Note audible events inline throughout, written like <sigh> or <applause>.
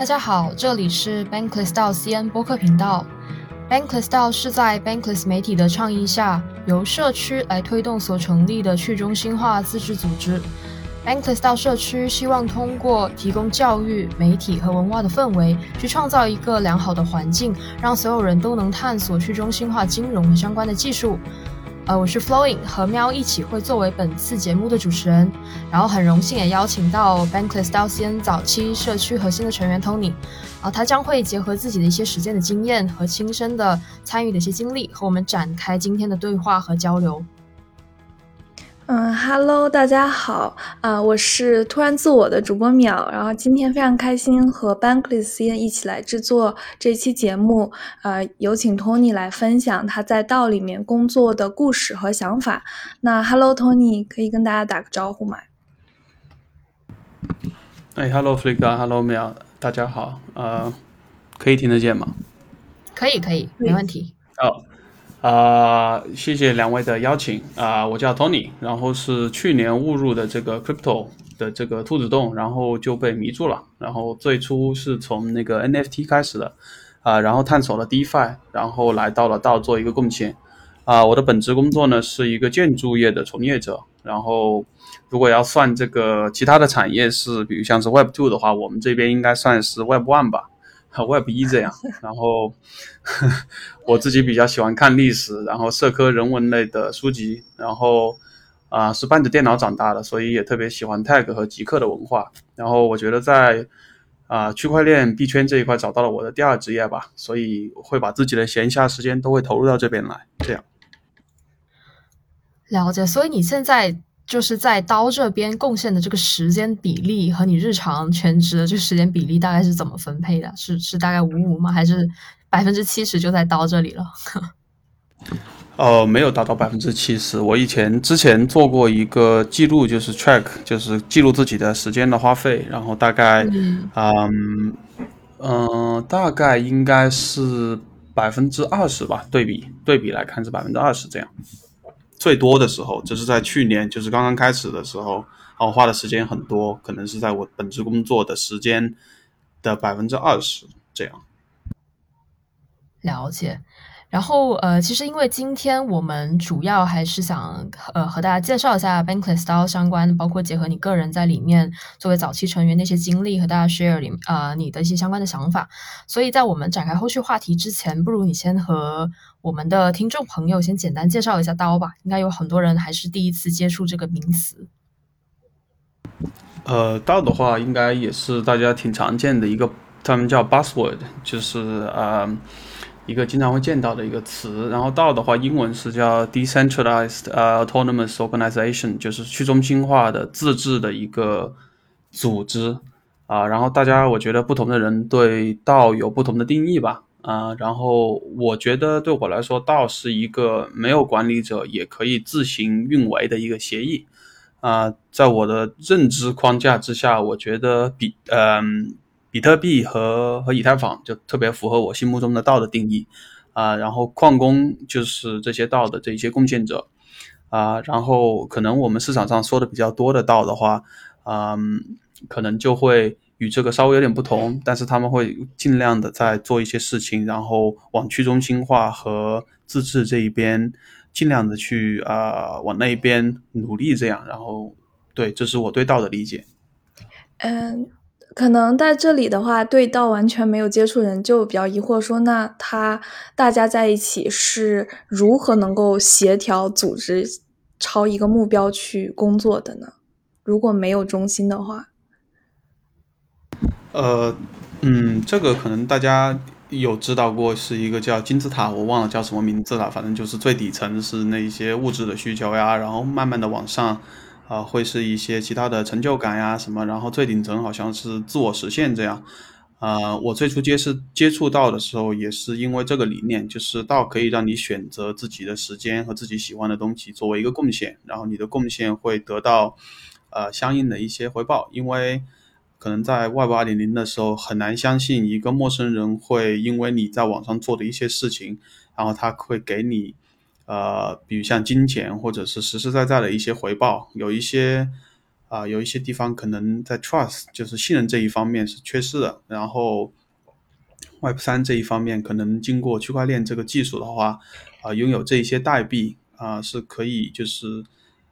大家好，这里是 Bankless 道 CN 播客频道。Bankless 道是在 Bankless 媒体的倡议下，由社区来推动所成立的去中心化自治组织。Bankless 道社区希望通过提供教育、媒体和文化的氛围，去创造一个良好的环境，让所有人都能探索去中心化金融和相关的技术。呃，我是 Flowing，和喵一起会作为本次节目的主持人，然后很荣幸也邀请到 Bankless d a c i n 早期社区核心的成员 Tony，啊，他将会结合自己的一些实践的经验和亲身的参与的一些经历，和我们展开今天的对话和交流。嗯，Hello，大家好，啊，我是突然自我的主播淼，然后今天非常开心和 Bankless 一起来制作这期节目，呃，有请 Tony 来分享他在道里面工作的故事和想法。那 Hello，Tony，可以跟大家打个招呼吗？哎，Hello，Flicker，Hello，淼，大家好，呃，可以听得见吗？可以，可以，没问题。好。啊，谢谢两位的邀请啊！我叫 Tony，然后是去年误入的这个 Crypto 的这个兔子洞，然后就被迷住了。然后最初是从那个 NFT 开始的啊，然后探索了 DeFi，然后来到了道做一个贡献啊。我的本职工作呢是一个建筑业的从业者，然后如果要算这个其他的产业是，比如像是 Web Two 的话，我们这边应该算是 Web One 吧。Web 一这样，<laughs> 然后 <laughs> 我自己比较喜欢看历史，然后社科人文类的书籍，然后啊是伴着电脑长大的，所以也特别喜欢 Tag 和极客的文化。然后我觉得在啊区块链币圈这一块找到了我的第二职业吧，所以会把自己的闲暇时间都会投入到这边来。这样了解，所以你现在。就是在刀这边贡献的这个时间比例和你日常全职的这个时间比例大概是怎么分配的？是是大概五五吗？还是百分之七十就在刀这里了？呃，<laughs> 没有达到百分之七十。我以前之前做过一个记录，就是 track，就是记录自己的时间的花费，然后大概，嗯嗯，大概应该是百分之二十吧。对比对比来看是百分之二十这样。最多的时候，就是在去年，就是刚刚开始的时候，我花的时间很多，可能是在我本职工作的时间的百分之二十这样。了解。然后，呃，其实因为今天我们主要还是想，呃，和大家介绍一下 Bankless DAO 相关，包括结合你个人在里面作为早期成员那些经历，和大家 share 里，呃，你的一些相关的想法。所以在我们展开后续话题之前，不如你先和我们的听众朋友先简单介绍一下刀吧。应该有很多人还是第一次接触这个名词。呃，刀的话，应该也是大家挺常见的一个，他们叫 buzzword，就是呃。一个经常会见到的一个词，然后道的话，英文是叫 decentralized autonomous organization，就是去中心化的自治的一个组织啊。然后大家，我觉得不同的人对道有不同的定义吧啊。然后我觉得对我来说，道是一个没有管理者也可以自行运维的一个协议啊。在我的认知框架之下，我觉得比嗯。比特币和和以太坊就特别符合我心目中的道的定义啊，然后矿工就是这些道的这些贡献者啊，然后可能我们市场上说的比较多的道的话，嗯，可能就会与这个稍微有点不同，但是他们会尽量的在做一些事情，然后往去中心化和自治这一边尽量的去啊往那一边努力，这样，然后对，这是我对道的理解。嗯。可能在这里的话，对道完全没有接触人就比较疑惑，说那他大家在一起是如何能够协调组织朝一个目标去工作的呢？如果没有中心的话，呃，嗯，这个可能大家有知道过，是一个叫金字塔，我忘了叫什么名字了，反正就是最底层是那一些物质的需求呀，然后慢慢的往上。啊，会是一些其他的成就感呀什么，然后最顶层好像是自我实现这样。啊，我最初接是接触到的时候，也是因为这个理念，就是道可以让你选择自己的时间和自己喜欢的东西作为一个贡献，然后你的贡献会得到呃相应的一些回报。因为可能在 Web 二点零的时候，很难相信一个陌生人会因为你在网上做的一些事情，然后他会给你。呃，比如像金钱或者是实实在在的一些回报，有一些啊，有一些地方可能在 trust 就是信任这一方面是缺失的，然后 Web 三这一方面可能经过区块链这个技术的话，啊，拥有这一些代币啊是可以就是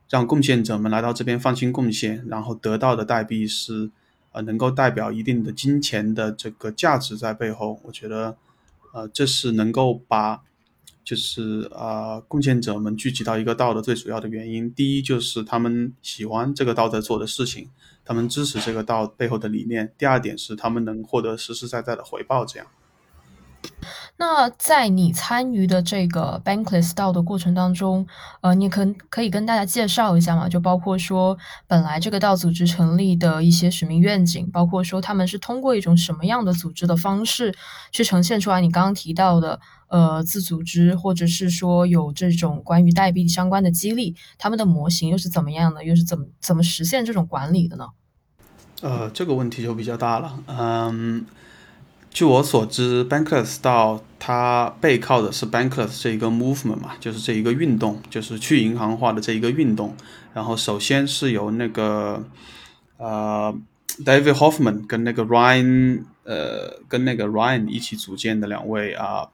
让贡献者们来到这边放心贡献，然后得到的代币是呃能够代表一定的金钱的这个价值在背后，我觉得呃这是能够把。就是啊，贡献者们聚集到一个道的最主要的原因，第一就是他们喜欢这个道在做的事情，他们支持这个道背后的理念；第二点是他们能获得实实在在的回报。这样。那在你参与的这个 Bankless 道的过程当中，呃，你可可以跟大家介绍一下吗？就包括说本来这个道组织成立的一些使命愿景，包括说他们是通过一种什么样的组织的方式去呈现出来你刚刚提到的呃自组织，或者是说有这种关于代币相关的激励，他们的模型又是怎么样的，又是怎么怎么实现这种管理的呢？呃，这个问题就比较大了，嗯。据我所知，Bankless 到它背靠的是 Bankless 这一个 movement 嘛，就是这一个运动，就是去银行化的这一个运动。然后首先是由那个呃 David Hoffman 跟那个 Ryan 呃跟那个 Ryan 一起组建的两位啊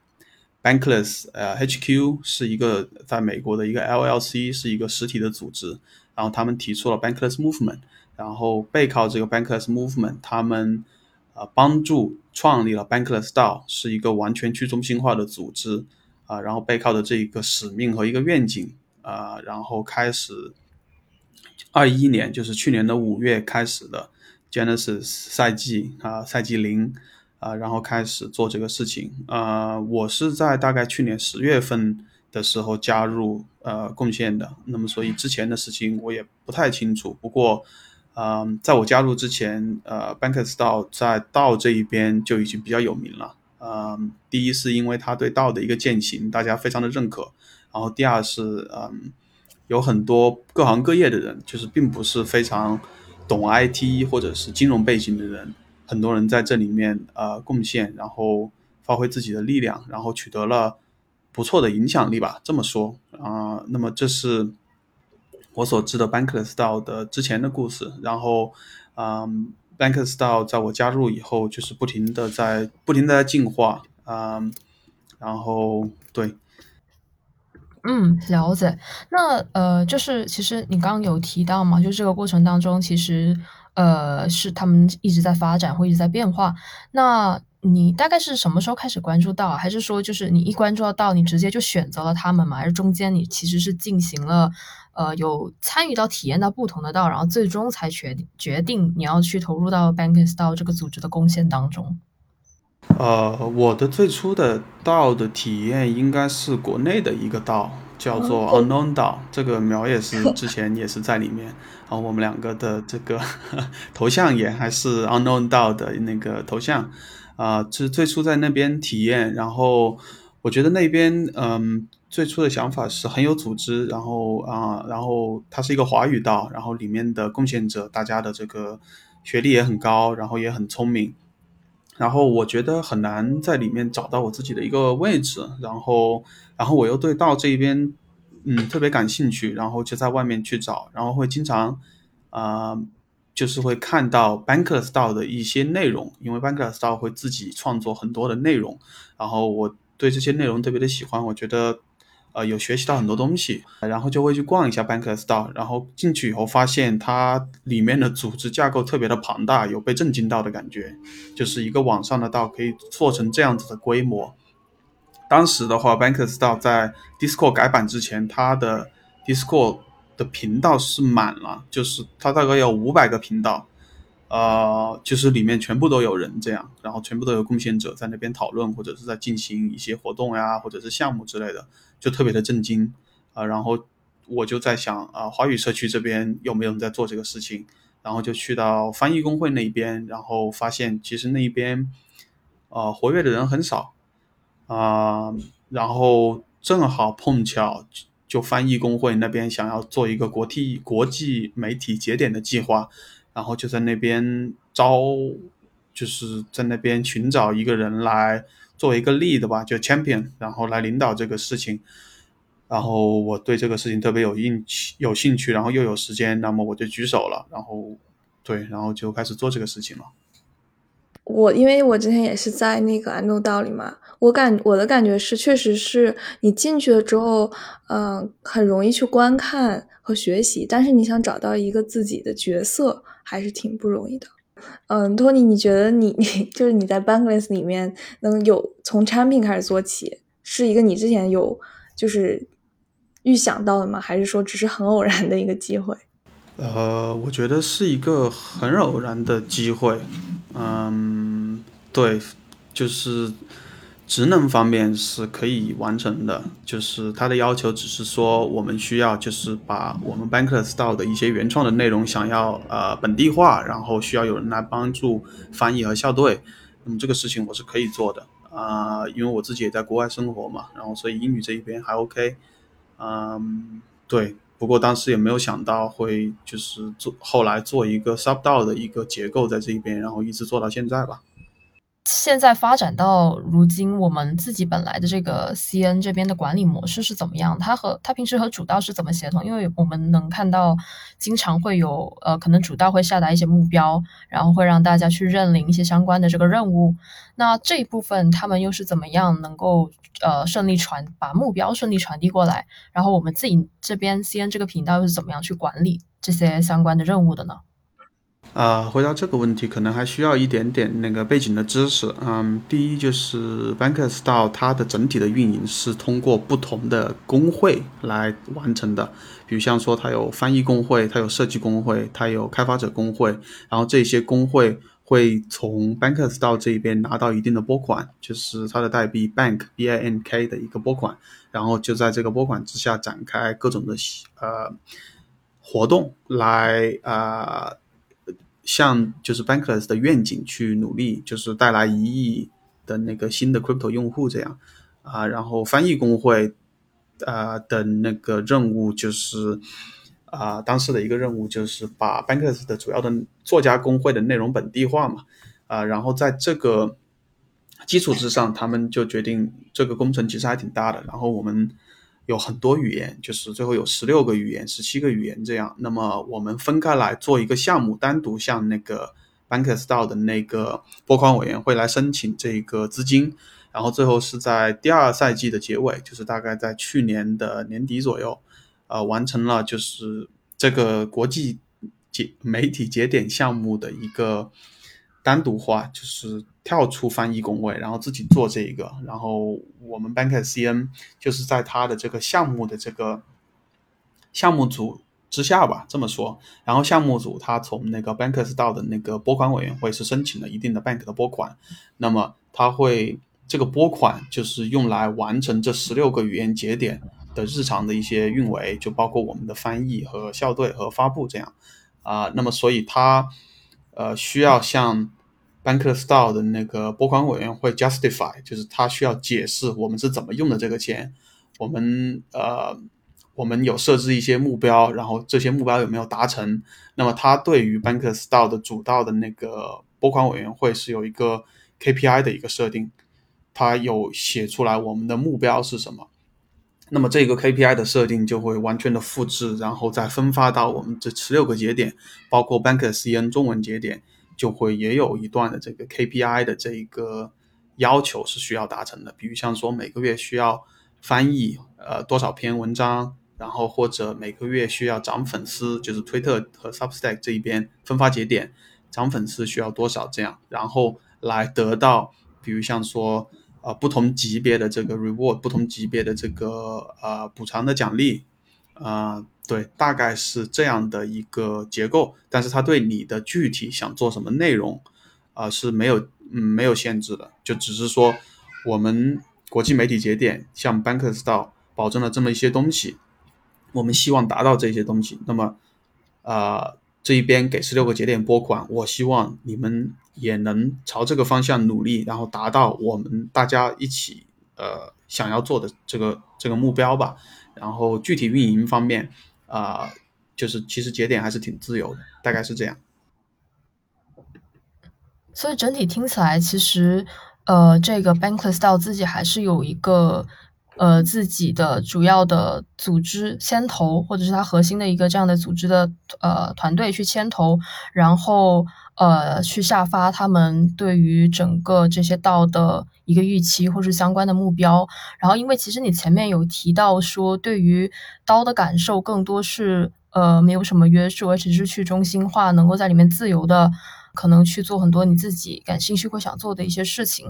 ，Bankless 呃 HQ 是一个在美国的一个 LLC，是一个实体的组织。然后他们提出了 Bankless movement，然后背靠这个 Bankless movement，他们。啊，帮助创立了 Bankless DAO，是一个完全去中心化的组织啊，然后背靠的这一个使命和一个愿景啊，然后开始二一年，就是去年的五月开始的 Genesis 赛季啊，赛季零啊，然后开始做这个事情啊，我是在大概去年十月份的时候加入呃贡献的，那么所以之前的事情我也不太清楚，不过。嗯，在我加入之前，呃，Bankless 道在道这一边就已经比较有名了。嗯，第一是因为他对道的一个践行，大家非常的认可。然后第二是，嗯，有很多各行各业的人，就是并不是非常懂 IT 或者是金融背景的人，很多人在这里面呃贡献，然后发挥自己的力量，然后取得了不错的影响力吧。这么说啊，那么这是。我所知的 Bankless 道的之前的故事，然后，嗯，Bankless 道在我加入以后，就是不停的在不停的在进化，嗯，然后对，嗯，了解。那呃，就是其实你刚刚有提到嘛，就这个过程当中，其实呃是他们一直在发展或一直在变化。那你大概是什么时候开始关注到？还是说就是你一关注到，你直接就选择了他们嘛？还是中间你其实是进行了？呃，有参与到体验到不同的道，然后最终才决定决定你要去投入到 Bankless 道这个组织的贡献当中。呃，我的最初的道的体验应该是国内的一个道，叫做 Unknown 道。这个苗也是之前也是在里面，然后我们两个的这个 <laughs> 头像也还是 Unknown 道的那个头像。啊，是最初在那边体验，然后我觉得那边嗯。最初的想法是很有组织，然后啊，然后它是一个华语道，然后里面的贡献者大家的这个学历也很高，然后也很聪明，然后我觉得很难在里面找到我自己的一个位置，然后，然后我又对道这一边嗯特别感兴趣，然后就在外面去找，然后会经常啊，就是会看到 Bankless 道的一些内容，因为 Bankless 道会自己创作很多的内容，然后我对这些内容特别的喜欢，我觉得。呃，有学习到很多东西，然后就会去逛一下 Bankless 道，然后进去以后发现它里面的组织架构特别的庞大，有被震惊到的感觉，就是一个网上的道可以做成这样子的规模。当时的话，Bankless 道在 Discord 改版之前，它的 Discord 的频道是满了，就是它大概有五百个频道。呃，就是里面全部都有人这样，然后全部都有贡献者在那边讨论，或者是在进行一些活动呀，或者是项目之类的，就特别的震惊啊。然后我就在想啊，华语社区这边有没有人在做这个事情？然后就去到翻译工会那边，然后发现其实那边呃活跃的人很少啊。然后正好碰巧就翻译工会那边想要做一个国际国际媒体节点的计划。然后就在那边招，就是在那边寻找一个人来做一个 lead 吧，就 champion，然后来领导这个事情。然后我对这个事情特别有兴趣，有兴趣，然后又有时间，那么我就举手了，然后对，然后就开始做这个事情了。我因为我之前也是在那个安东道里嘛，我感我的感觉是，确实是你进去了之后，嗯，很容易去观看和学习，但是你想找到一个自己的角色，还是挺不容易的。嗯，托尼，你觉得你你 <laughs> 就是你在 Bankless 里面能有从产品开始做起，是一个你之前有就是预想到的吗？还是说只是很偶然的一个机会？呃，我觉得是一个很偶然的机会。嗯，对，就是职能方面是可以完成的，就是它的要求只是说我们需要就是把我们 Bankless 到的一些原创的内容想要呃本地化，然后需要有人来帮助翻译和校对。那么这个事情我是可以做的啊，因为我自己也在国外生活嘛，然后所以英语这一边还 OK。嗯，对。不过当时也没有想到会就是做后来做一个 sub DAO 的一个结构在这一边，然后一直做到现在吧。现在发展到如今，我们自己本来的这个 CN 这边的管理模式是怎么样？它和它平时和主道是怎么协同？因为我们能看到，经常会有呃，可能主道会下达一些目标，然后会让大家去认领一些相关的这个任务。那这一部分他们又是怎么样能够呃顺利传把目标顺利传递过来？然后我们自己这边 CN 这个频道又是怎么样去管理这些相关的任务的呢？啊，回答这个问题可能还需要一点点那个背景的知识。嗯，第一就是 Bankers 到它的整体的运营是通过不同的工会来完成的，比如像说它有翻译工会，它有设计工会，它有开发者工会，然后这些工会会从 Bankers 到这边拿到一定的拨款，就是它的代币 Bank B I N K 的一个拨款，然后就在这个拨款之下展开各种的呃活动来啊。向就是 Bankless 的愿景去努力，就是带来一亿的那个新的 Crypto 用户这样啊，然后翻译工会啊的那个任务就是啊，当时的一个任务就是把 Bankless 的主要的作家工会的内容本地化嘛啊，然后在这个基础之上，他们就决定这个工程其实还挺大的，然后我们。有很多语言，就是最后有十六个语言、十七个语言这样。那么我们分开来做一个项目，单独向那个 Bankers DAO 的那个拨款委员会来申请这个资金，然后最后是在第二赛季的结尾，就是大概在去年的年底左右，呃，完成了就是这个国际节媒体节点项目的一个单独化，就是。跳出翻译工位，然后自己做这一个，然后我们 Banker CN 就是在他的这个项目的这个项目组之下吧，这么说。然后项目组他从那个 Bankers 到的那个拨款委员会是申请了一定的 Bank 的拨款，那么他会这个拨款就是用来完成这十六个语言节点的日常的一些运维，就包括我们的翻译和校对和发布这样啊。那么所以他呃需要向 Bankstar 的那个拨款委员会 justify，就是他需要解释我们是怎么用的这个钱，我们呃我们有设置一些目标，然后这些目标有没有达成？那么他对于 Bankstar 的主道的那个拨款委员会是有一个 KPI 的一个设定，他有写出来我们的目标是什么，那么这个 KPI 的设定就会完全的复制，然后再分发到我们这十六个节点，包括 Banker CN 中文节点。就会也有一段的这个 KPI 的这一个要求是需要达成的，比如像说每个月需要翻译呃多少篇文章，然后或者每个月需要涨粉丝，就是推特和 Substack 这一边分发节点涨粉丝需要多少这样，然后来得到比如像说呃不同级别的这个 reward，不同级别的这个呃补偿的奖励啊。对，大概是这样的一个结构，但是它对你的具体想做什么内容，啊是没有嗯没有限制的，就只是说我们国际媒体节点像 Bankers Style 保证了这么一些东西，我们希望达到这些东西，那么啊这一边给十六个节点拨款，我希望你们也能朝这个方向努力，然后达到我们大家一起呃想要做的这个这个目标吧，然后具体运营方面。啊，就是其实节点还是挺自由的，大概是这样。所以整体听起来，其实呃，这个 Bankless 到自己还是有一个呃自己的主要的组织牵头，或者是他核心的一个这样的组织的呃团队去牵头，然后呃去下发他们对于整个这些道的一个预期或是相关的目标。然后因为其实你前面有提到说，对于刀的感受更多是呃没有什么约束，而且是去中心化，能够在里面自由的可能去做很多你自己感兴趣或想做的一些事情。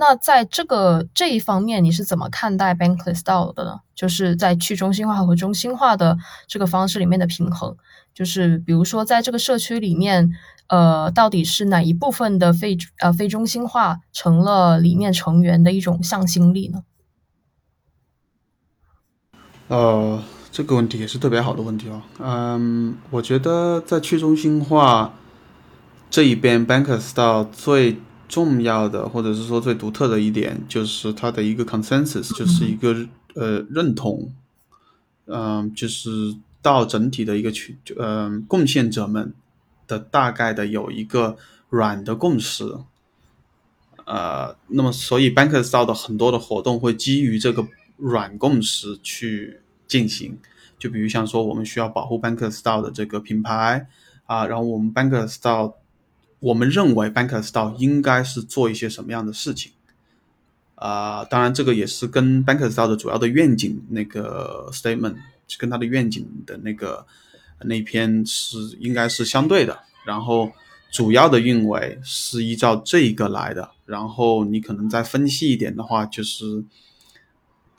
那在这个这一方面，你是怎么看待 Bankless DAO 的呢？就是在去中心化和中心化的这个方式里面的平衡，就是比如说在这个社区里面，呃，到底是哪一部分的非呃非中心化成了里面成员的一种向心力呢？呃，这个问题也是特别好的问题哦。嗯，我觉得在去中心化这一边，Bankless DAO 最重要的，或者是说最独特的一点，就是它的一个 consensus，就是一个呃认同，嗯，就是到整体的一个群，嗯，贡献者们的大概的有一个软的共识，呃，那么所以 Bankers DAO 的很多的活动会基于这个软共识去进行，就比如像说我们需要保护 Bankers DAO 的这个品牌啊，然后我们 Bankers DAO。我们认为 Bankers DAO 应该是做一些什么样的事情？啊，当然这个也是跟 Bankers DAO 的主要的愿景那个 statement，跟他的愿景的那个那篇是应该是相对的。然后主要的运维是依照这个来的。然后你可能再分析一点的话，就是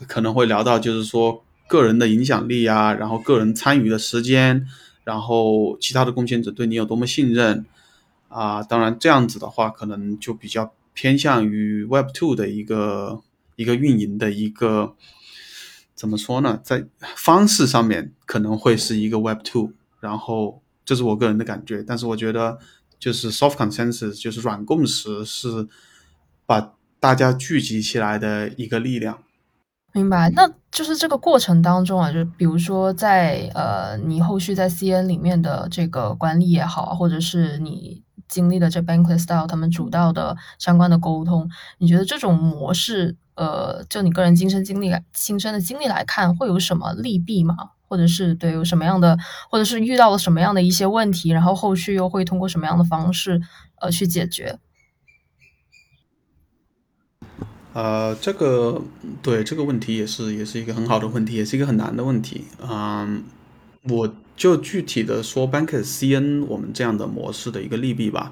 可能会聊到就是说个人的影响力啊，然后个人参与的时间，然后其他的贡献者对你有多么信任。啊，当然这样子的话，可能就比较偏向于 Web Two 的一个一个运营的一个怎么说呢，在方式上面可能会是一个 Web Two，然后这是我个人的感觉，但是我觉得就是 Soft Consensus 就是软共识是把大家聚集起来的一个力量。明白，那就是这个过程当中啊，就比如说在呃你后续在 CN 里面的这个管理也好，或者是你。经历的这 Bankless Style 他们主导的相关的沟通，你觉得这种模式，呃，就你个人亲身经历、亲身的经历来看，会有什么利弊吗？或者是对有什么样的，或者是遇到了什么样的一些问题，然后后续又会通过什么样的方式，呃，去解决？呃，这个对这个问题也是也是一个很好的问题，也是一个很难的问题。嗯，我。就具体的说，banker.cn 我们这样的模式的一个利弊吧。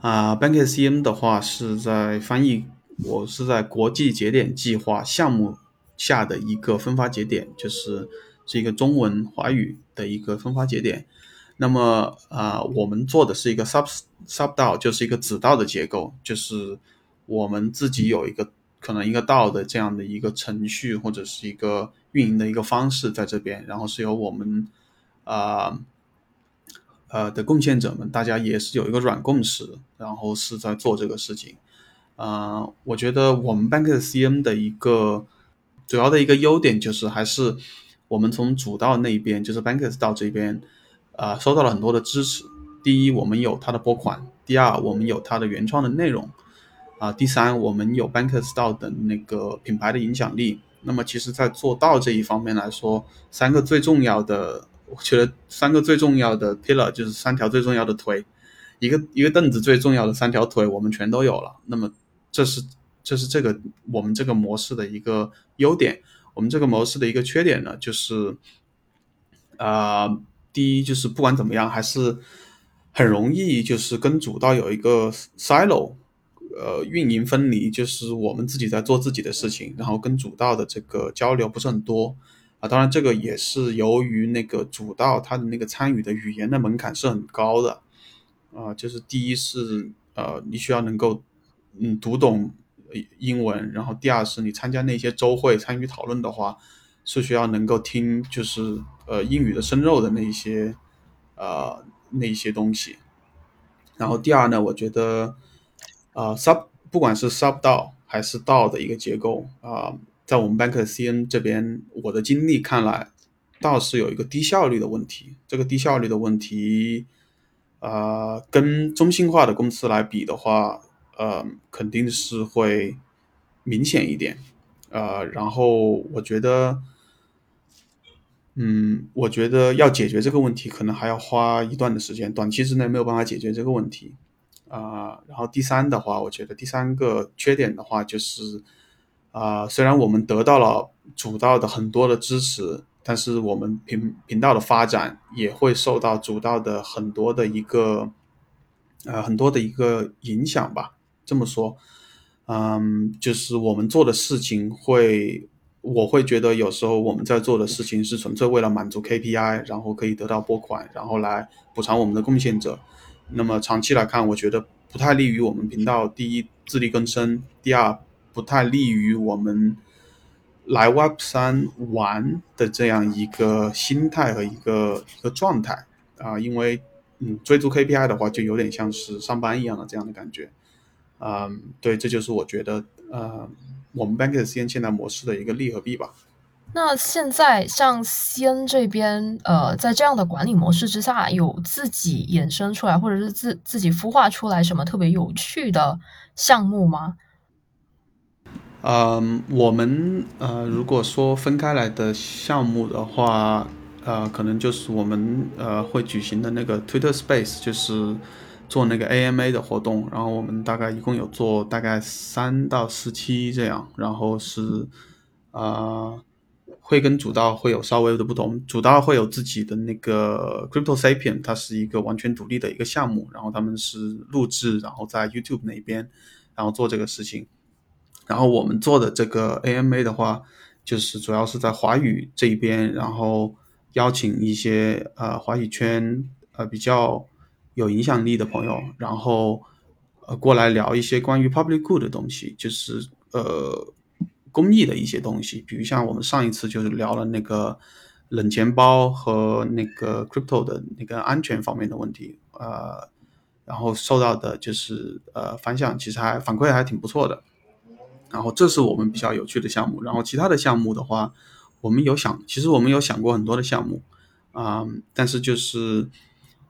啊，banker.cn 的话是在翻译，我是在国际节点计划项目下的一个分发节点，就是是一个中文华语的一个分发节点。那么啊，我们做的是一个 sub sub 道，就是一个子道的结构，就是我们自己有一个可能一个道的这样的一个程序或者是一个运营的一个方式在这边，然后是由我们。啊，呃的贡献者们，大家也是有一个软共识，然后是在做这个事情。啊，我觉得我们 banker cm 的一个主要的一个优点就是，还是我们从主道那边，就是 Bankers 道这边，啊，收到了很多的支持。第一，我们有它的拨款；第二，我们有它的原创的内容；啊，第三，我们有 Bankers 道的那个品牌的影响力。那么，其实，在做到这一方面来说，三个最重要的。我觉得三个最重要的 pillar 就是三条最重要的腿，一个一个凳子最重要的三条腿我们全都有了。那么这是这是这个我们这个模式的一个优点。我们这个模式的一个缺点呢，就是啊，第一就是不管怎么样，还是很容易就是跟主道有一个 silo，呃，运营分离，就是我们自己在做自己的事情，然后跟主道的这个交流不是很多。啊，当然，这个也是由于那个主道他的那个参与的语言的门槛是很高的，啊，就是第一是呃你需要能够嗯读懂英文，然后第二是你参加那些周会参与讨论的话，是需要能够听就是呃英语的生肉的那一些呃那一些东西，然后第二呢，我觉得啊 sub 不管是 sub 道还是道的一个结构啊。在我们 Bank CN 这边，我的经历看来，倒是有一个低效率的问题。这个低效率的问题，呃，跟中心化的公司来比的话，呃，肯定是会明显一点。呃，然后我觉得，嗯，我觉得要解决这个问题，可能还要花一段的时间，短期之内没有办法解决这个问题。啊，然后第三的话，我觉得第三个缺点的话就是，啊，虽然我们得到了主道的很多的支持，但是我们频频道的发展也会受到主道的很多的一个，呃，很多的一个影响吧。这么说，嗯，就是我们做的事情会，我会觉得有时候我们在做的事情是纯粹为了满足 KPI，然后可以得到拨款，然后来补偿我们的贡献者。那么长期来看，我觉得不太利于我们频道。第一，自力更生；第二，不太利于我们来 Web 三玩的这样一个心态和一个一个状态啊。因为，嗯，追逐 KPI 的话，就有点像是上班一样的这样的感觉。嗯，对，这就是我觉得，呃，我们 Bank C N 现在模式的一个利和弊吧。那现在像 CN 这边，呃，在这样的管理模式之下，有自己衍生出来，或者是自自己孵化出来什么特别有趣的项目吗？嗯，我们呃，如果说分开来的项目的话，呃，可能就是我们呃会举行的那个 Twitter Space，就是做那个 AMA 的活动，然后我们大概一共有做大概三到四期这样，然后是啊。会跟主道会有稍微的不同，主道会有自己的那个 Crypto Sapien，它是一个完全独立的一个项目，然后他们是录制，然后在 YouTube 那边，然后做这个事情。然后我们做的这个 AMA 的话，就是主要是在华语这一边，然后邀请一些呃华语圈呃比较有影响力的朋友，然后呃过来聊一些关于 Public Good 的东西，就是呃。公益的一些东西，比如像我们上一次就是聊了那个冷钱包和那个 crypto 的那个安全方面的问题，呃，然后受到的就是呃反响，其实还反馈还挺不错的。然后这是我们比较有趣的项目。然后其他的项目的话，我们有想，其实我们有想过很多的项目啊，但是就是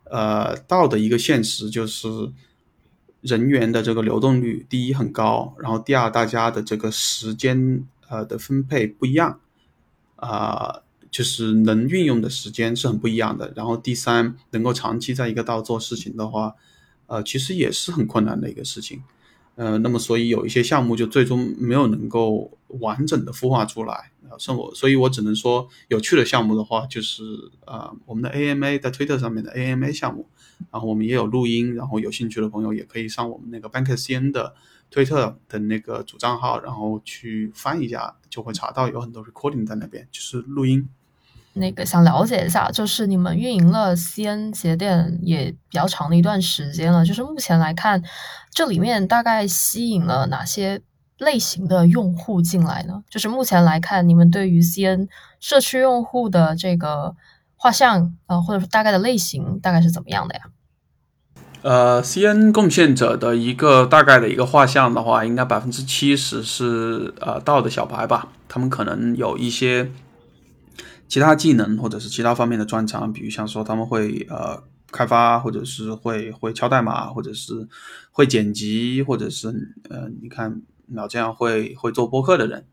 呃到的一个现实就是。人员的这个流动率，第一很高，然后第二大家的这个时间呃的分配不一样，啊，就是能运用的时间是很不一样的。然后第三，能够长期在一个道做事情的话，呃，其实也是很困难的一个事情。呃，那么所以有一些项目就最终没有能够完整的孵化出来啊，是我，所以我只能说有趣的项目的话，就是啊，我们的 AMA 在 Twitter 上面的 AMA 项目，然后我们也有录音，然后有兴趣的朋友也可以上我们那个 BankCN 的推特的那个主账号，然后去翻一下，就会查到有很多 recording 在那边，就是录音。那个想了解一下，就是你们运营了 CN 节点也比较长的一段时间了，就是目前来看，这里面大概吸引了哪些类型的用户进来呢？就是目前来看，你们对于 CN 社区用户的这个画像，呃，或者说大概的类型，大概是怎么样的呀？呃，CN 贡献者的一个大概的一个画像的话，应该百分之七十是呃道的小白吧，他们可能有一些。其他技能或者是其他方面的专长，比如像说他们会呃开发，或者是会会敲代码，或者是会剪辑，或者是呃你看老这样会会做播客的人，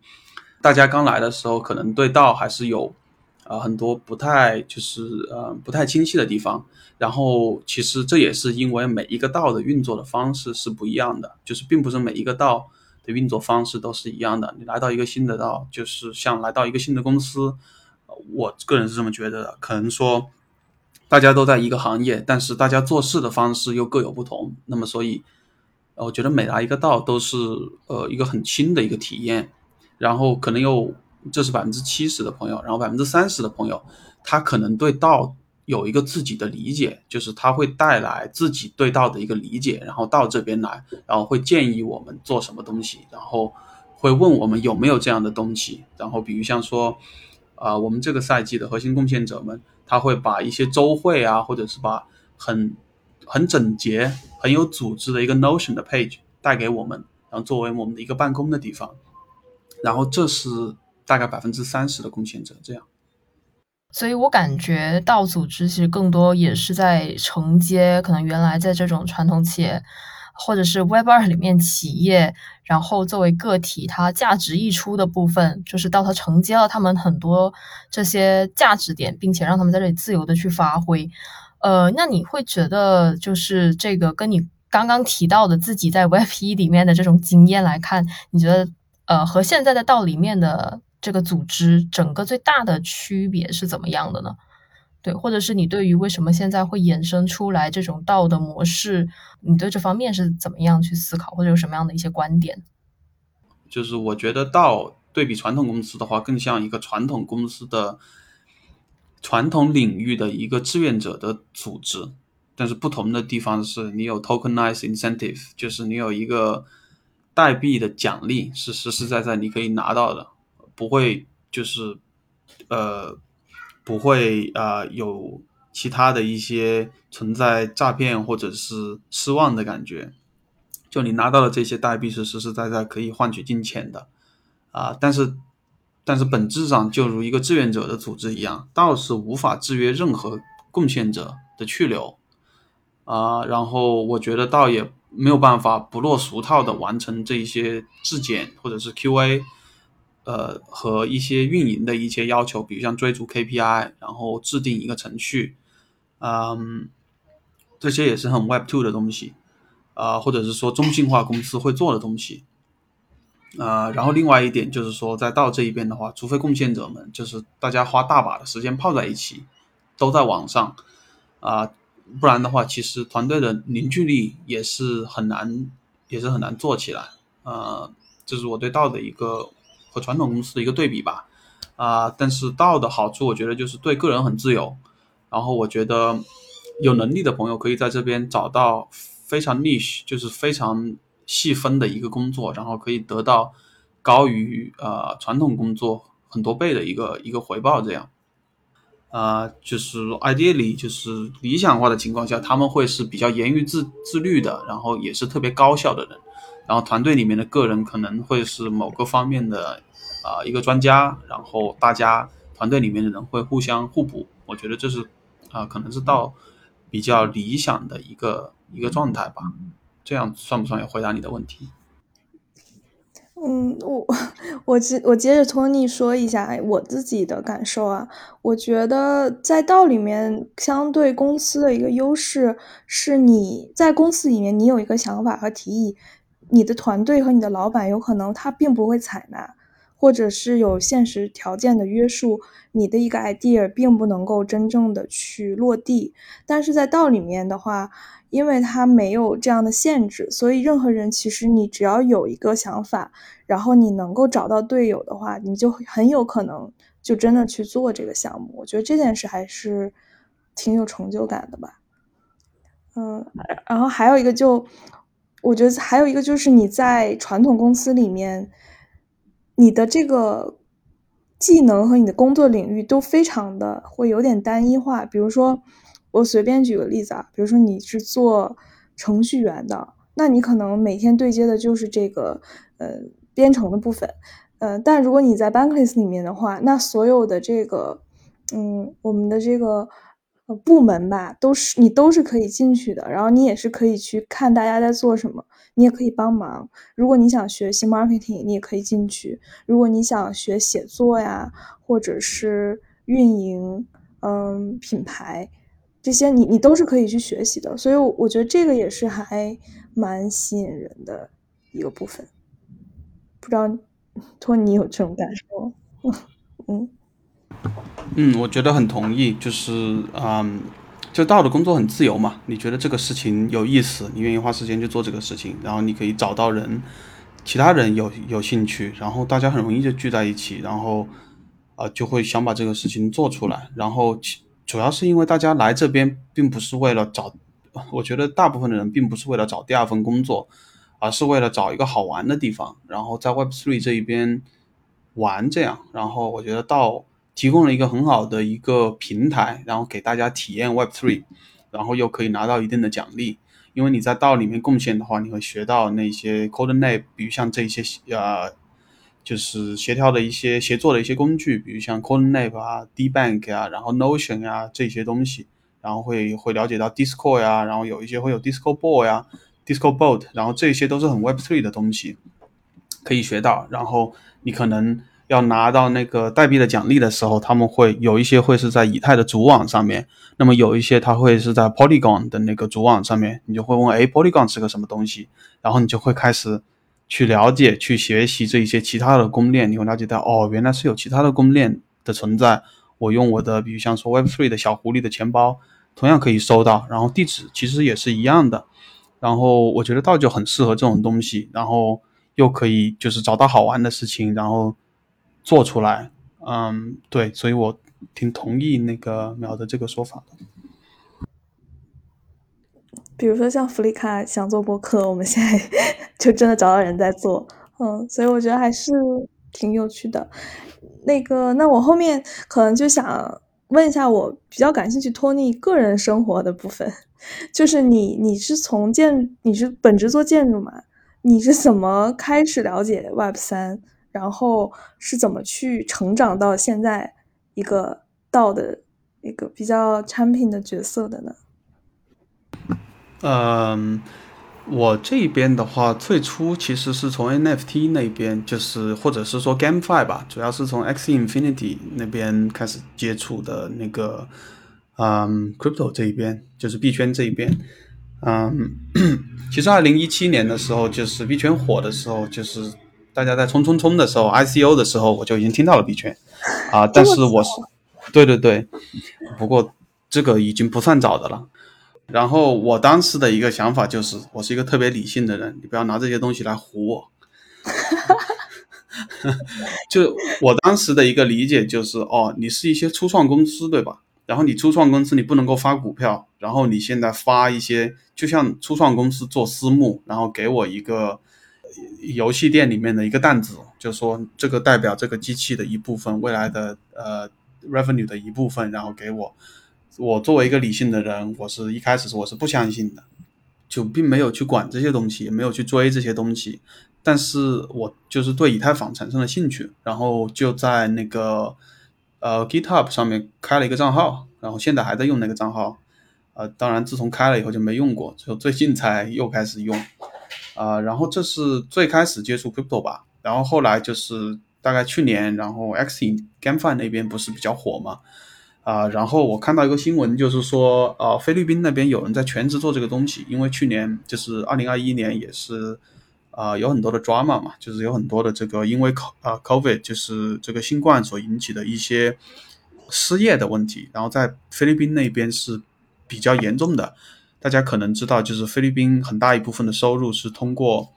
大家刚来的时候可能对道还是有啊很多不太就是呃不太清晰的地方，然后其实这也是因为每一个道的运作的方式是不一样的，就是并不是每一个道的运作方式都是一样的。你来到一个新的道，就是像来到一个新的公司。我个人是这么觉得的，可能说大家都在一个行业，但是大家做事的方式又各有不同。那么，所以我觉得每来一个道都是呃一个很新的一个体验。然后可能有这是百分之七十的朋友，然后百分之三十的朋友，他可能对道有一个自己的理解，就是他会带来自己对道的一个理解，然后到这边来，然后会建议我们做什么东西，然后会问我们有没有这样的东西，然后比如像说。啊，我们这个赛季的核心贡献者们，他会把一些周会啊，或者是把很很整洁、很有组织的一个 Notion 的 page 带给我们，然后作为我们的一个办公的地方。然后这是大概百分之三十的贡献者这样。所以我感觉到组织其实更多也是在承接可能原来在这种传统企业。或者是 Web 二里面企业，然后作为个体，它价值溢出的部分，就是到它承接了他们很多这些价值点，并且让他们在这里自由的去发挥。呃，那你会觉得就是这个跟你刚刚提到的自己在 Web <laughs> 一里面的这种经验来看，你觉得呃和现在的道里面的这个组织整个最大的区别是怎么样的呢？对，或者是你对于为什么现在会衍生出来这种道的模式，你对这方面是怎么样去思考，或者有什么样的一些观点？就是我觉得道对比传统公司的话，更像一个传统公司的传统领域的一个志愿者的组织，但是不同的地方是你有 tokenized incentive，就是你有一个代币的奖励是实实在在你可以拿到的，不会就是呃。不会啊，有其他的一些存在诈骗或者是失望的感觉。就你拿到的这些代币是实实在在可以换取金钱的啊，但是但是本质上就如一个志愿者的组织一样，倒是无法制约任何贡献者的去留啊。然后我觉得倒也没有办法不落俗套的完成这一些质检或者是 QA。呃，和一些运营的一些要求，比如像追逐 KPI，然后制定一个程序，嗯，这些也是很 Web Two 的东西，啊，或者是说中心化公司会做的东西，啊，然后另外一点就是说，在道这一边的话，除非贡献者们就是大家花大把的时间泡在一起，都在网上，啊，不然的话，其实团队的凝聚力也是很难，也是很难做起来，呃，这是我对道的一个。和传统公司的一个对比吧，啊，但是道的好处，我觉得就是对个人很自由。然后我觉得有能力的朋友可以在这边找到非常 niche，就是非常细分的一个工作，然后可以得到高于呃传统工作很多倍的一个一个回报。这样，啊，就是 ideally 就是理想化的情况下，他们会是比较严于自自律的，然后也是特别高效的人。然后团队里面的个人可能会是某个方面的啊一个专家，然后大家团队里面的人会互相互补，我觉得这是啊可能是到比较理想的一个一个状态吧。这样算不算有回答你的问题？嗯，我我接我接着托尼说一下我自己的感受啊，我觉得在道里面相对公司的一个优势是你在公司里面你有一个想法和提议。你的团队和你的老板有可能他并不会采纳，或者是有现实条件的约束，你的一个 idea 并不能够真正的去落地。但是在道里面的话，因为它没有这样的限制，所以任何人其实你只要有一个想法，然后你能够找到队友的话，你就很有可能就真的去做这个项目。我觉得这件事还是挺有成就感的吧。嗯，然后还有一个就。我觉得还有一个就是你在传统公司里面，你的这个技能和你的工作领域都非常的会有点单一化。比如说，我随便举个例子啊，比如说你是做程序员的，那你可能每天对接的就是这个呃编程的部分，呃，但如果你在 Bankless 里面的话，那所有的这个嗯我们的这个。部门吧，都是你都是可以进去的，然后你也是可以去看大家在做什么，你也可以帮忙。如果你想学习 marketing，你也可以进去；如果你想学写作呀，或者是运营，嗯，品牌这些，你你都是可以去学习的。所以我觉得这个也是还蛮吸引人的一个部分。不知道托尼有这种感受？<laughs> 嗯。嗯，我觉得很同意，就是嗯，就道的工作很自由嘛。你觉得这个事情有意思，你愿意花时间去做这个事情，然后你可以找到人，其他人有有兴趣，然后大家很容易就聚在一起，然后啊就会想把这个事情做出来。然后主要是因为大家来这边并不是为了找，我觉得大部分的人并不是为了找第二份工作，而是为了找一个好玩的地方，然后在 Web Three 这一边玩这样。然后我觉得到。提供了一个很好的一个平台，然后给大家体验 Web Three，然后又可以拿到一定的奖励。因为你在道里面贡献的话，你会学到那些 Code Lab，比如像这些呃，就是协调的一些协作的一些工具，比如像 Code Lab 啊、D Bank 啊，然后 Notion 啊这些东西，然后会会了解到 Discord 呀，然后有一些会有 Discord Ball 呀、Disco Board，然后这些都是很 Web3 的东西，可以学到。然后你可能要拿到那个代币的奖励的时候，他们会有一些会是在以太的主网上面，那么有一些它会是在 Polygon 的那个主网上面，你就会问，哎，Polygon 是个什么东西？然后你就会开始去了解、去学习这一些其他的公链，你会了解到，哦，原来是有其他的公链的存在。我用我的，比如像说 Web3 的小狐狸的钱包，同样可以收到，然后地址其实也是一样的。然后我觉得道就很适合这种东西，然后又可以就是找到好玩的事情，然后做出来。嗯，对，所以我挺同意那个苗的这个说法的。比如说像弗里卡想做播客，我们现在 <laughs> 就真的找到人在做，嗯，所以我觉得还是挺有趣的。那个，那我后面可能就想问一下，我比较感兴趣托尼个人生活的部分，<laughs> 就是你你是从建你是本职做建筑嘛？你是怎么开始了解 Web 三，然后是怎么去成长到现在一个道的一个比较产品的角色的呢？嗯。我这边的话，最初其实是从 NFT 那边，就是或者是说 GameFi 吧，主要是从 X Infinity 那边开始接触的那个，嗯，Crypto 这一边，就是币圈这一边。嗯，<coughs> 其实二零一七年的时候，就是币圈火的时候，就是大家在冲冲冲的时候，ICO 的时候，我就已经听到了币圈。啊，<laughs> 但是我是，对对对，不过这个已经不算早的了。然后我当时的一个想法就是，我是一个特别理性的人，你不要拿这些东西来唬我。<laughs> 就我当时的一个理解就是，哦，你是一些初创公司，对吧？然后你初创公司你不能够发股票，然后你现在发一些，就像初创公司做私募，然后给我一个游戏店里面的一个担子，就说这个代表这个机器的一部分，未来的呃 revenue 的一部分，然后给我。我作为一个理性的人，我是一开始我是不相信的，就并没有去管这些东西，也没有去追这些东西。但是我就是对以太坊产生了兴趣，然后就在那个呃 GitHub 上面开了一个账号，然后现在还在用那个账号。呃，当然自从开了以后就没用过，就最近才又开始用。啊，然后这是最开始接触 Crypto 吧，然后后来就是大概去年，然后 X in GameFi 那边不是比较火嘛。啊，然后我看到一个新闻，就是说，呃，菲律宾那边有人在全职做这个东西，因为去年就是二零二一年也是，啊，有很多的 drama 嘛，就是有很多的这个因为 co 啊 covid 就是这个新冠所引起的一些失业的问题，然后在菲律宾那边是比较严重的。大家可能知道，就是菲律宾很大一部分的收入是通过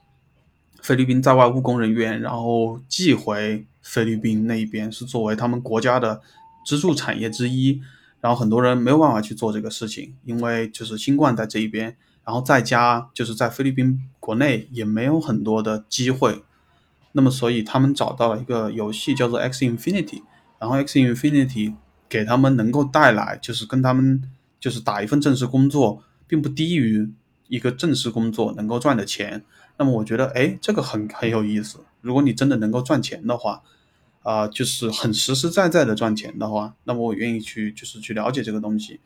菲律宾在外务工人员，然后寄回菲律宾那一边，是作为他们国家的。支柱产业之一，然后很多人没有办法去做这个事情，因为就是新冠在这一边，然后在家就是在菲律宾国内也没有很多的机会，那么所以他们找到了一个游戏叫做 X Infinity，然后 X Infinity 给他们能够带来就是跟他们就是打一份正式工作，并不低于一个正式工作能够赚的钱，那么我觉得哎这个很很有意思，如果你真的能够赚钱的话。啊，就是很实实在在的赚钱的话，那么我愿意去，就是去了解这个东西。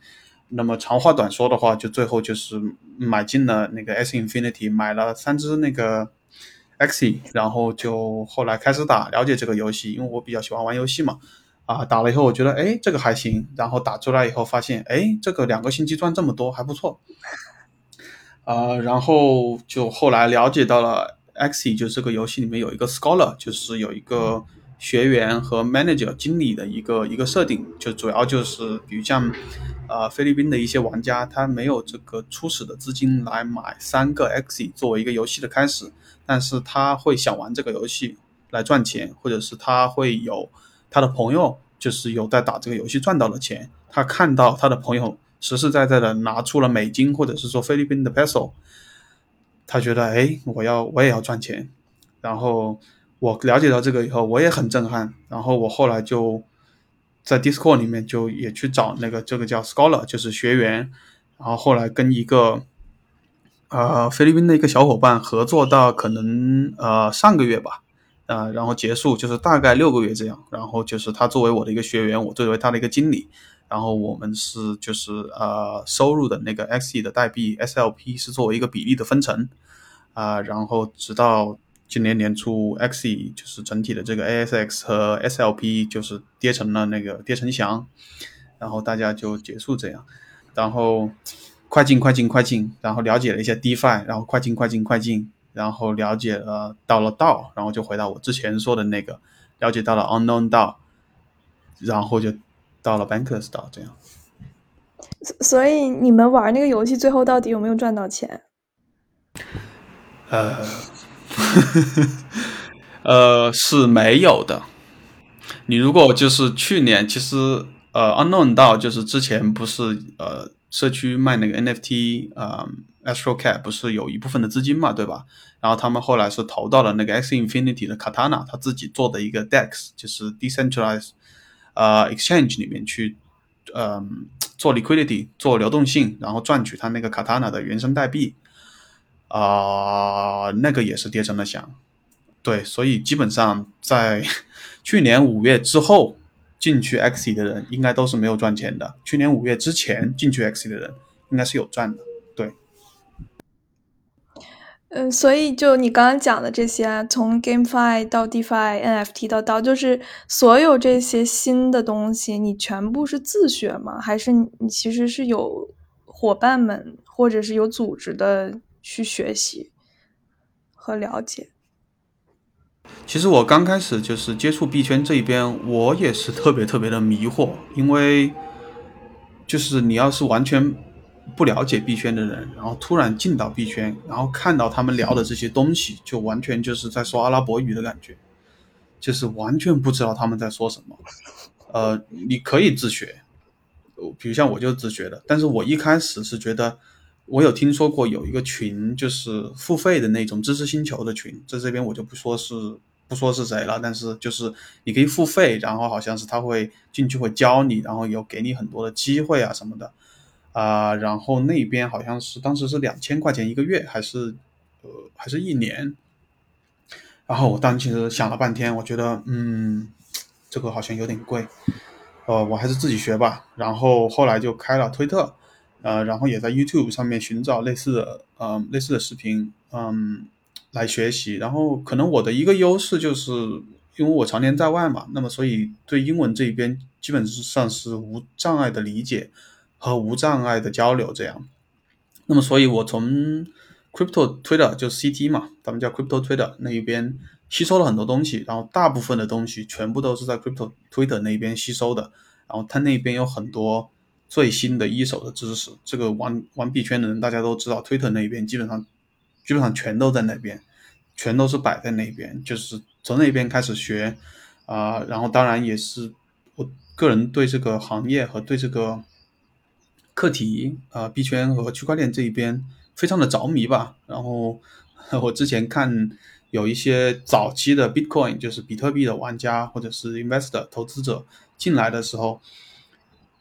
那么长话短说的话，就最后就是买进了那个 S Infinity，买了三只那个 X，然后就后来开始打，了解这个游戏，因为我比较喜欢玩游戏嘛。啊，打了以后我觉得，哎，这个还行。然后打出来以后发现，哎，这个两个星期赚这么多，还不错。啊，然后就后来了解到了 XE 就这个游戏里面有一个 Scholar，就是有一个。学员和 manager 经理的一个一个设定，就主要就是，比如像，呃，菲律宾的一些玩家，他没有这个初始的资金来买三个 XE 作为一个游戏的开始，但是他会想玩这个游戏来赚钱，或者是他会有他的朋友，就是有在打这个游戏赚到了钱，他看到他的朋友实实在在的拿出了美金，或者是说菲律宾的 peso，他觉得，哎，我要我也要赚钱，然后。我了解到这个以后，我也很震撼。然后我后来就在 Discord 里面就也去找那个这个叫 Scholar，就是学员。然后后来跟一个呃菲律宾的一个小伙伴合作到可能呃上个月吧，啊，然后结束就是大概六个月这样。然后就是他作为我的一个学员，我作为他的一个经理。然后我们是就是呃收入的那个 XE 的代币 SLP 是作为一个比例的分成啊，然后直到今年年初 XE 就是整体的这个 ASX 和 SLP 就是跌成了那个跌成翔，然后大家就结束这样，然后快进快进快进，然后了解了一下 DeFi，然后快进快进快进，然后了解了到了道，然后就回到我之前说的那个了解到了 Unknown 道，然后就。到了 Bankless 道这样，所以你们玩那个游戏最后到底有没有赚到钱？呃，<laughs> 呃是没有的。你如果就是去年，其实呃 Unknown 道就是之前不是呃社区卖那个 NFT 呃 Astro Cat 不是有一部分的资金嘛，对吧？然后他们后来是投到了那个 X Infinity 的 Katana，他自己做的一个 DEX，就是 Decentralized。呃，exchange 里面去，嗯，做 liquidity，做流动性，然后赚取他那个 Katana 的原生代币，啊，那个也是跌成了翔。对，所以基本上在 <laughs> 去年五月之后进去 X 的人，应该都是没有赚钱的。去年五月之前进去 X 的人，应该是有赚的。嗯，所以就你刚刚讲的这些啊，从 GameFi 到 DeFi、NFT 到到，就是所有这些新的东西，你全部是自学吗？还是你其实是有伙伴们或者是有组织的去学习和了解？其实我刚开始就是接触币圈这一边，我也是特别特别的迷惑，因为就是你要是完全。不了解币圈的人，然后突然进到币圈，然后看到他们聊的这些东西，就完全就是在说阿拉伯语的感觉，就是完全不知道他们在说什么。呃，你可以自学，比如像我就自学的，但是我一开始是觉得，我有听说过有一个群，就是付费的那种知识星球的群，在这边我就不说是不说是谁了，但是就是你可以付费，然后好像是他会进去会教你，然后有给你很多的机会啊什么的。啊，然后那边好像是当时是两千块钱一个月，还是呃，还是一年。然后我当时其实想了半天，我觉得嗯，这个好像有点贵，呃，我还是自己学吧。然后后来就开了推特，呃，然后也在 YouTube 上面寻找类似的呃类似的视频，嗯，来学习。然后可能我的一个优势就是，因为我常年在外嘛，那么所以对英文这一边基本上是无障碍的理解。和无障碍的交流，这样。那么，所以我从 Crypto Twitter 就 CT 嘛，咱们叫 Crypto Twitter 那一边吸收了很多东西，然后大部分的东西全部都是在 Crypto Twitter 那边吸收的。然后他那边有很多最新的一手的知识，这个玩玩币圈的人大家都知道，Twitter 那边基本上基本上全都在那边，全都是摆在那边，就是从那边开始学啊。然后当然也是我个人对这个行业和对这个。课题啊，币圈和区块链这一边非常的着迷吧。然后 <laughs> 我之前看有一些早期的 Bitcoin，就是比特币的玩家或者是 investor 投资者进来的时候，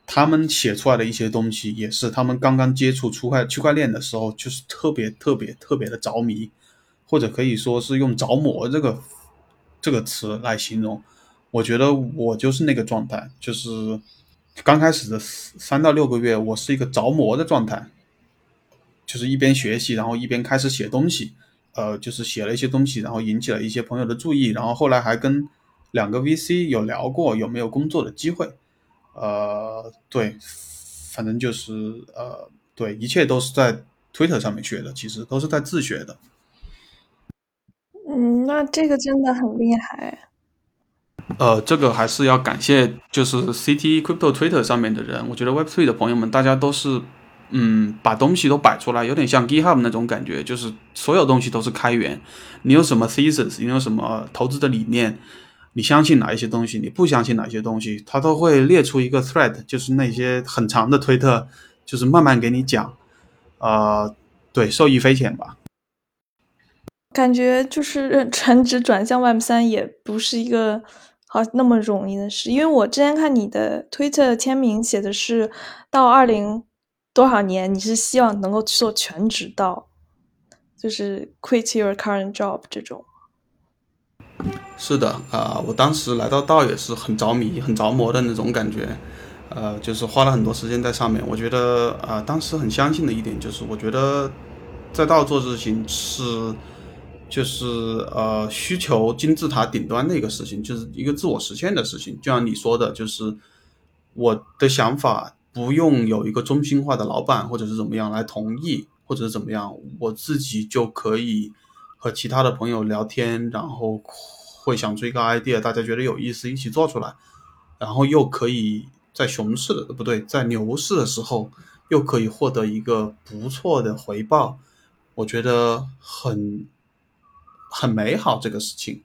他们写出来的一些东西，也是他们刚刚接触区块区块链的时候，就是特别特别特别的着迷，或者可以说是用着魔这个这个词来形容。我觉得我就是那个状态，就是。刚开始的三到六个月，我是一个着魔的状态，就是一边学习，然后一边开始写东西，呃，就是写了一些东西，然后引起了一些朋友的注意，然后后来还跟两个 VC 有聊过有没有工作的机会，呃，对，反正就是呃，对，一切都是在 Twitter 上面学的，其实都是在自学的。嗯，那这个真的很厉害。呃，这个还是要感谢，就是 CT Crypto Twitter 上面的人。我觉得 Web3 的朋友们，大家都是，嗯，把东西都摆出来，有点像 GitHub 那种感觉，就是所有东西都是开源。你有什么 thesis，你有什么投资的理念，你相信哪一些东西，你不相信哪些东西，他都会列出一个 thread，就是那些很长的推特，就是慢慢给你讲。呃，对，受益匪浅吧。感觉就是全职 <laughs> 转向 Web 三也不是一个。好那么容易的事，因为我之前看你的推特签名写的是到二零多少年，你是希望能够去做全职到，就是 quit your current job 这种。是的啊，我当时来到道也是很着迷、很着魔的那种感觉，呃，就是花了很多时间在上面。我觉得啊、当时很相信的一点就是，我觉得在道做事情是就是呃需求金字塔顶端的一个事情，就是一个自我实现的事情。就像你说的，就是我的想法不用有一个中心化的老板或者是怎么样来同意，或者是怎么样，我自己就可以和其他的朋友聊天，然后会想出一个 idea，大家觉得有意思，一起做出来，然后又可以在熊市的不对，在牛市的时候又可以获得一个不错的回报，我觉得很很美好这个事情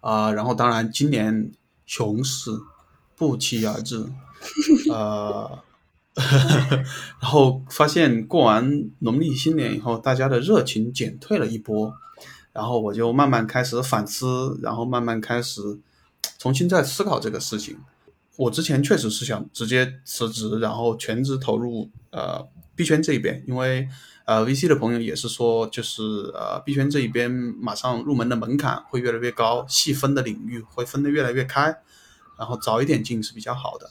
啊、然后当然今年熊市不期而至，呃，<laughs> 然后发现过完农历新年以后，大家的热情减退了一波，然后我就慢慢开始反思，然后慢慢开始重新再思考这个事情。我之前确实是想直接辞职，然后全职投入呃币圈这一边，因为呃 VC 的朋友也是说，就是呃币圈这一边马上入门的门槛会越来越高，细分的领域会分得越来越开，然后早一点进是比较好的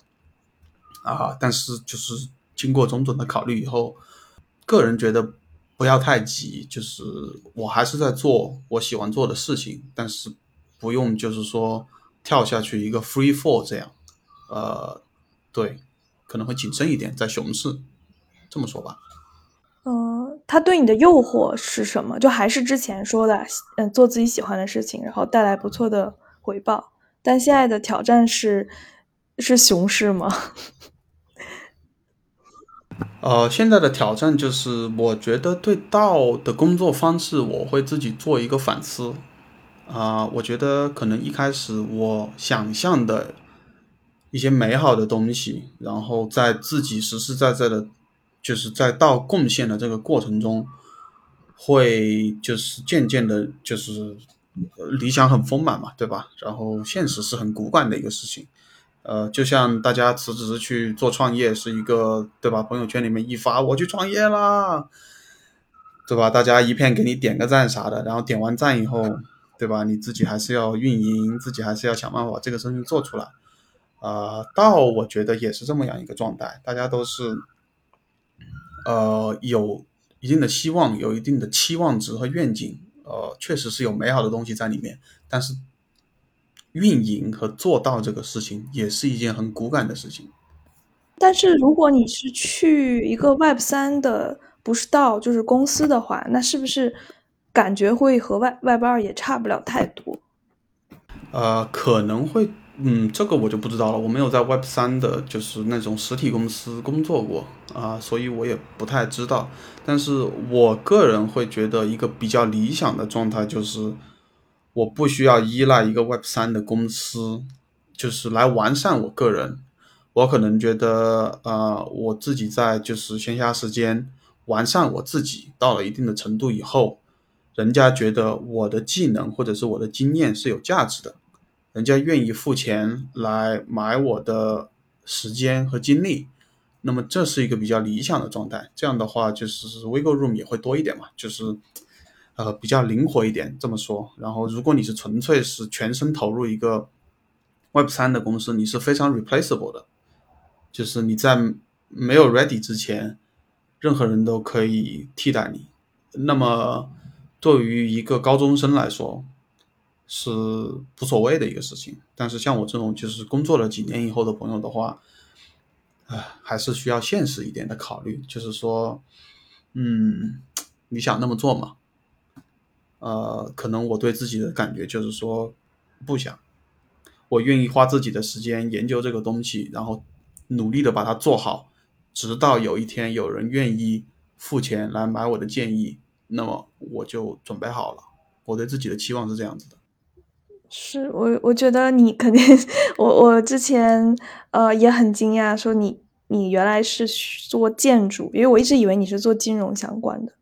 啊。但是就是经过种种的考虑以后，个人觉得不要太急，就是我还是在做我喜欢做的事情，但是不用就是说跳下去一个 free fall 这样。呃，对，可能会谨慎一点，在熊市，这么说吧。嗯，他对你的诱惑是什么？就还是之前说的，嗯，做自己喜欢的事情，然后带来不错的回报。但现在的挑战是是熊市吗？<laughs> 呃，现在的挑战就是，我觉得对道的工作方式，我会自己做一个反思。啊、我觉得可能一开始我想象的一些美好的东西，然后在自己实实在在的，就是在道贡献的这个过程中，会就是渐渐的，就是理想很丰满嘛，对吧？然后现实是很骨感的一个事情。呃，就像大家辞职去做创业是一个，对吧？朋友圈里面一发我去创业啦，对吧？大家一片给你点个赞啥的，然后点完赞以后，对吧？你自己还是要运营，自己还是要想办法把这个事情做出来。啊、道我觉得也是这么样一个状态，大家都是呃有一定的希望，有一定的期望值和愿景，呃，确实是有美好的东西在里面，但是运营和做到这个事情也是一件很骨感的事情。但是如果你是去一个 Web 三的，不是到就是公司的话，那是不是感觉会和 Web Web 二也差不了太多？呃，可能会，嗯，这个我就不知道了，我没有在 Web 三的，就是那种实体公司工作过啊、所以我也不太知道。但是我个人会觉得一个比较理想的状态就是，我不需要依赖一个 Web 三的公司，就是来完善我个人。我可能觉得，呃，我自己在就是闲暇时间完善我自己到了一定的程度以后，人家觉得我的技能或者是我的经验是有价值的，人家愿意付钱来买我的时间和精力，那么这是一个比较理想的状态。这样的话，就是 wiggle room 也会多一点嘛，就是呃比较灵活一点这么说。然后，如果你是纯粹是全身投入一个 Web 三的公司，你是非常 replaceable 的，就是你在没有 ready 之前，任何人都可以替代你。那么，对于一个高中生来说，是无所谓的一个事情。但是像我这种就是工作了几年以后的朋友的话，啊，还是需要现实一点的考虑，就是说，嗯，你想那么做吗？呃，可能我对自己的感觉就是说，不想。我愿意花自己的时间研究这个东西，然后努力的把它做好，直到有一天有人愿意付钱来买我的建议，那么我就准备好了。我对自己的期望是这样子的。是我，我觉得你肯定，我我之前呃也很惊讶，说你你原来是做建筑，因为我一直以为你是做金融相关的，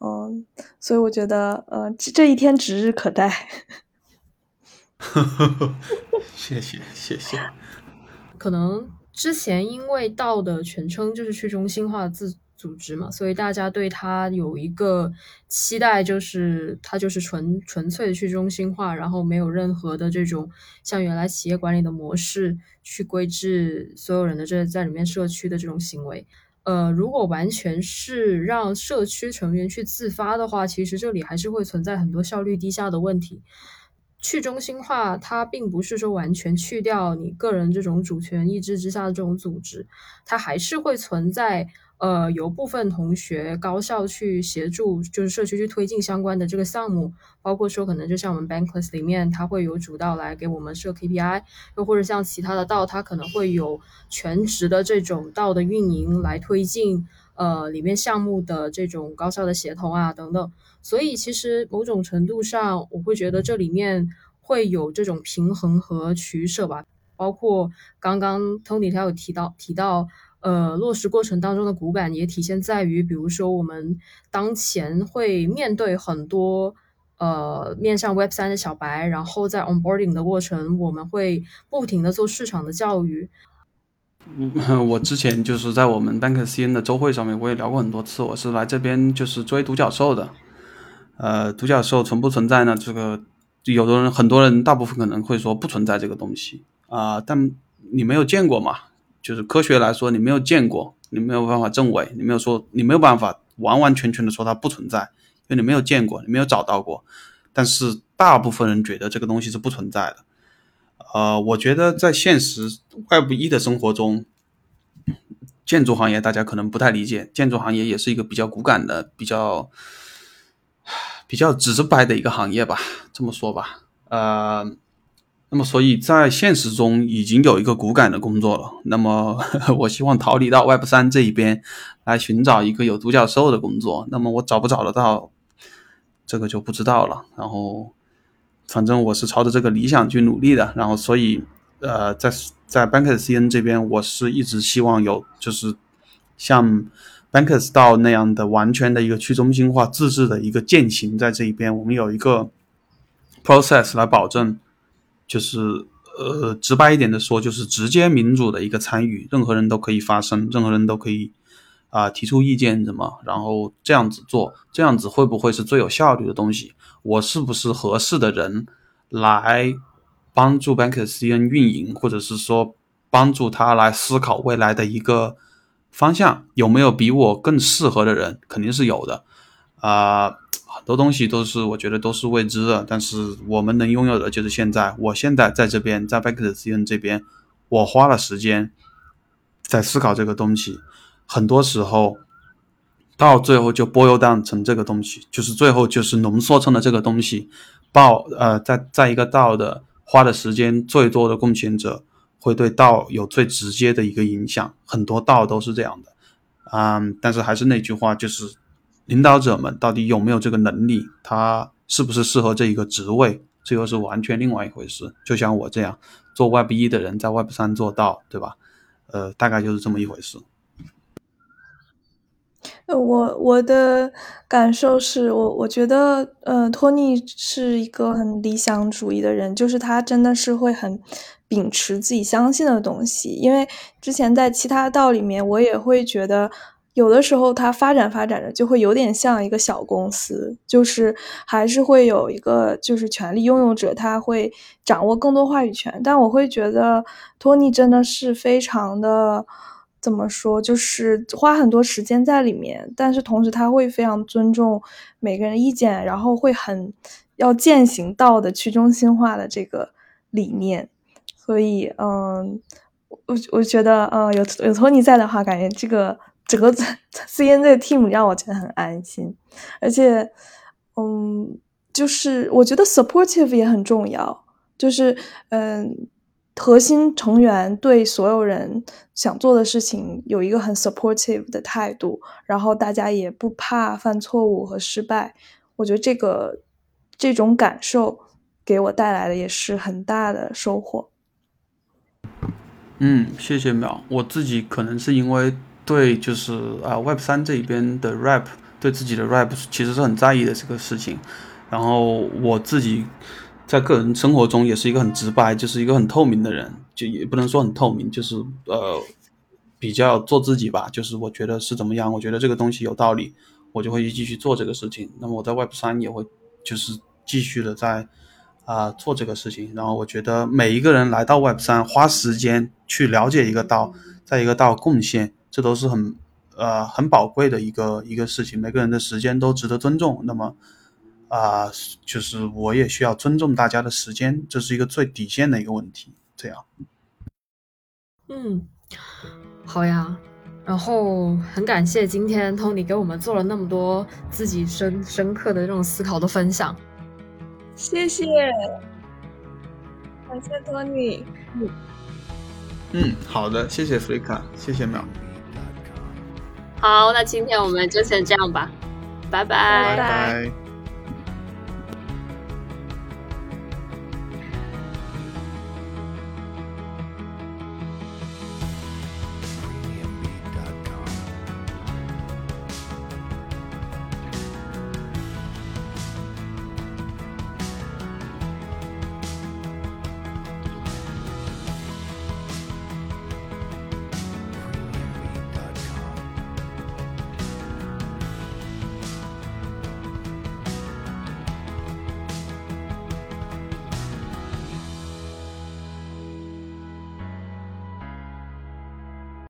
嗯，所以我觉得呃这这一天指日可待。<laughs> <laughs> 谢谢谢谢。可能之前因为道的全称就是去中心化自组织嘛，所以大家对它有一个期待，就是它就是纯纯粹的去中心化，然后没有任何的这种像原来企业管理的模式去规制所有人的这在里面社区的这种行为。呃，如果完全是让社区成员去自发的话，其实这里还是会存在很多效率低下的问题。去中心化，它并不是说完全去掉你个人这种主权意志之下的这种组织，它还是会存在。呃，由部分同学高校去协助，就是社区去推进相关的这个项目，包括说可能就像我们 Bankless 里面，它会有主道来给我们设 KPI，又或者像其他的道，它可能会有全职的这种道的运营来推进，呃，里面项目的这种高效的协同啊等等。所以其实某种程度上，我会觉得这里面会有这种平衡和取舍吧。包括刚刚 Tony 他有提到提到。呃，落实过程当中的骨感也体现在于，比如说我们当前会面对很多呃面向 Web 三的小白，然后在 onboarding 的过程，我们会不停的做市场的教育。嗯，我之前就是在我们 Bank CN 的周会上面，我也聊过很多次，我是来这边就是追独角兽的。呃，独角兽存不存在呢？这个有的人很多人大部分可能会说不存在这个东西啊，但你没有见过嘛？就是科学来说，你没有见过，你没有办法证伪，你没有说，你没有办法完完全全的说它不存在，因为你没有见过，你没有找到过。但是大部分人觉得这个东西是不存在的。呃，我觉得在现实外部一的生活中，建筑行业大家可能不太理解，建筑行业也是一个比较骨感的、比较比较直白的一个行业吧，这么说吧，呃。那么，所以在现实中已经有一个骨感的工作了。那么，<laughs> 我希望逃离到 Web 三这一边来寻找一个有独角兽的工作。那么，我找不找得到，这个就不知道了。然后，反正我是朝着这个理想去努力的。然后，所以，呃，在在 Bankers CN 这边，我是一直希望有就是像 Bankers 到那样的完全的一个去中心化自治的一个践行在这一边。我们有一个 process 来保证。就是呃，直白一点的说，就是直接民主的一个参与，任何人都可以发声，任何人都可以啊提出意见，怎么，然后这样子做，这样子会不会是最有效率的东西？我是不是合适的人来帮助 Banker CN 运营，或者是说帮助他来思考未来的一个方向？有没有比我更适合的人？肯定是有的啊。很多东西都是我觉得都是未知的，但是我们能拥有的就是现在。我现在在这边，在 Bankcn 这边，我花了时间在思考这个东西。很多时候到最后就 boil down 成这个东西，就是最后就是浓缩成了这个东西。报呃，在在一个道的花的时间最多的贡献者，会对道有最直接的一个影响。很多道都是这样的，嗯，但是还是那句话，就是。领导者们到底有没有这个能力？他是不是适合这一个职位？这又是完全另外一回事。就像我这样做 Web 一的人，在 Web 三做到，对吧？呃，大概就是这么一回事。呃我我的感受是我我觉得，呃，托尼是一个很理想主义的人，就是他真的是会很秉持自己相信的东西。因为之前在其他道里面，我也会觉得。有的时候，它发展发展着，就会有点像一个小公司，就是还是会有一个就是权力拥有者，他会掌握更多话语权。但我会觉得托尼真的是非常的怎么说，就是花很多时间在里面，但是同时他会非常尊重每个人意见，然后会很要践行道的去中心化的这个理念。所以，嗯，我我觉得，嗯，有有托尼在的话，感觉这个。整个 C N 这个 team 让我觉得很安心，而且，嗯，就是我觉得 supportive 也很重要，就是嗯，核心成员对所有人想做的事情有一个很 supportive 的态度，然后大家也不怕犯错误和失败，我觉得这个这种感受给我带来的也是很大的收获。嗯，谢谢淼，我自己可能是因为。对，就是啊，Web 三这一边的 rap，对自己的 rap 其实是很在意的这个事情。然后我自己在个人生活中也是一个很直白，就是一个很透明的人，就也不能说很透明，就是呃，比较做自己吧，就是我觉得是怎么样，我觉得这个东西有道理，我就会继续做这个事情。那么我在 Web 三也会就是继续的在啊做这个事情。然后我觉得每一个人来到 Web 三，花时间去了解一个道，在一个道贡献，这都是很呃很宝贵的一个一个事情。每个人的时间都值得尊重。那么啊，就是我也需要尊重大家的时间，这是一个最底线的一个问题。这样，嗯。好呀，然后很感谢今天 Tony 给我们做了那么多自己深深刻的这种思考的分享，谢谢，感谢 Tony。嗯嗯，好的，谢谢 Frika，谢谢淼。好，那今天我们就先这样吧，拜拜。